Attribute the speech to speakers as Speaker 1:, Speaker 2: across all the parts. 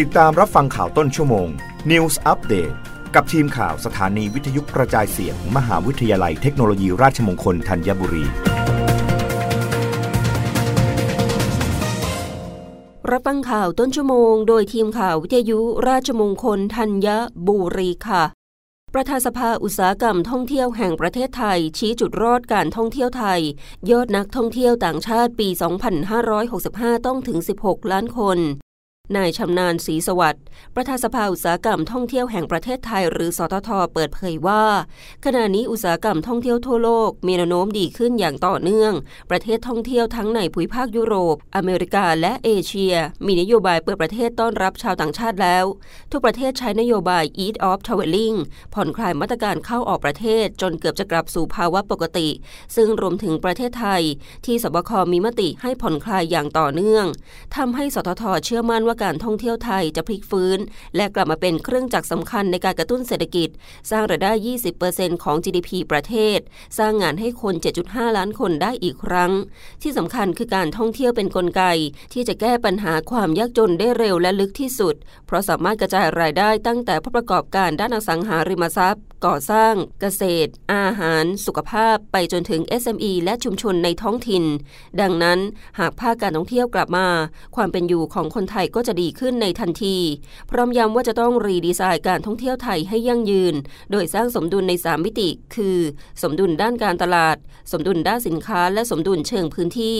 Speaker 1: ติดตามรับฟังข่าวต้นชั่วโมง News Update กับทีมข่าวสถานีวิทยุกระจายเสียงมมหาวิทยาลัยเทคโนโลยีราชมงคลธัญบุรี
Speaker 2: รับฟังข่าวต้นชั่วโมง โดยทีมข่าววิทยุราชมงคลธัญบุรีค่ะ ประธานสภาอุตสาหกรรมท่องเที่ยวแห่งประเทศไทย ชี้จุดรอดการท่องเที่ยวไทย ยอดนักท่องเที่ยวต่างชาติปี 2565 ต้องถึง 16 ล้านคน นายชำนาญศรีสวัสดิ์ประธานสภาอุตสาหกรรมท่องเที่ยวแห่งประเทศไทย หรือสททเปิดเผยว่า ขณะนี้อุตสาหกรรมท่องเที่ยวทั่วโลกมีแนวโน้มดีขึ้นอย่างต่อเนื่อง ประเทศท่องเที่ยวทั้งในภูมิภาคยุโรป อเมริกาและเอเชีย มีนโยบายเปิดประเทศต้อนรับชาวต่างชาติแล้ว ทุกประเทศใช้นโยบาย Eat off Traveling ผ่อนคลายมาตรการเข้าออกประเทศ จนเกือบจะกลับสู่ภาวะปกติ ซึ่งรวมถึงประเทศไทย ที่สบคมีมติให้ผ่อนคลายอย่างต่อเนื่องทำให้สททเชื่อมั่นว่าการท่องเที่ยวไทยจะพลิกฟื้น และกลับมาเป็นเครื่องจักรสำคัญในการกระตุ้นเศรษฐกิจ สร้างรายได้ 20%ของ GDP ประเทศ สร้างงานให้คน 7.5 ล้านคนได้อีกครั้ง ที่สำคัญคือการท่องเที่ยวเป็นนกลไก ที่จะแก้ปัญหาความยากจนได้เร็วและลึกที่สุด เพราะสามารถกระจายรายได้ตั้งแต่ผู้ประกอบการด้านอสังหาริมทรัพย์ ก่อสร้าง เกษตร อาหาร สุขภาพ ไปจนถึง SME และชุมชนในท้องถิ่น ดังนั้น หากภาคการท่องเที่ยวกลับมา ความเป็นอยู่ของคนไทยก็จะดีขึ้นในทันที พร้อมย้ำว่าจะต้องรีดีไซน์การท่องเที่ยวไทยให้ยั่งยืน โดยสร้างสมดุลใน 3 มิติ คือ สมดุลด้านการตลาด สมดุลด้านสินค้า และสมดุลเชิงพื้นที่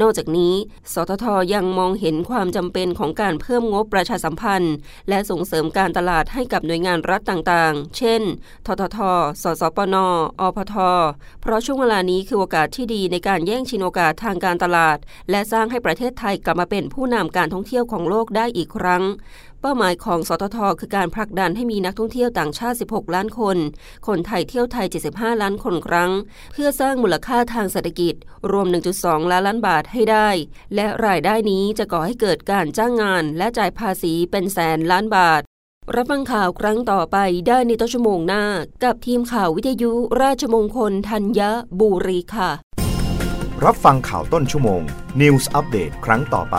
Speaker 2: นอกจากนี้ สททยังมองเห็นความจำเป็นของการเพิ่มงบประชาสัมพันธ์ และส่งเสริมการตลาดให้กับหน่วยงานรัฐต่างๆ เช่น ททท สสปน อพท เพราะช่วงเวลานี้คือโอกาสที่ดีในการแย่งชิงโอกาสทางการตลาด และสร้างให้ประเทศไทยกลับมาเป็นผู้นำการท่องเที่ยวของโลกกได้อีกครั้ง เป้าหมายของสตทคือการผลักดันให้มีนักท่องเที่ยวต่างชาติ 16 ล้านคน คนไทยเที่ยวไทย 75 ล้านคนครั้ง เพื่อสร้างมูลค่าทางเศรษฐกิจ รวม 1.2 ล้านล้านบาทให้ได้ และรายได้นี้จะก่อให้เกิดการจ้างงาน และจ่ายภาษีเป็นแสนล้านบาทรับฟังข่าวครั้งต่อไปได้ในต้นชั่วโมงหน้า กับทีมข่าววิทยุราชมงคลธัญบุรีค่ะ
Speaker 1: รับฟังข่าวต้นชั่วโมง News อัปเดตครั้งต่อไป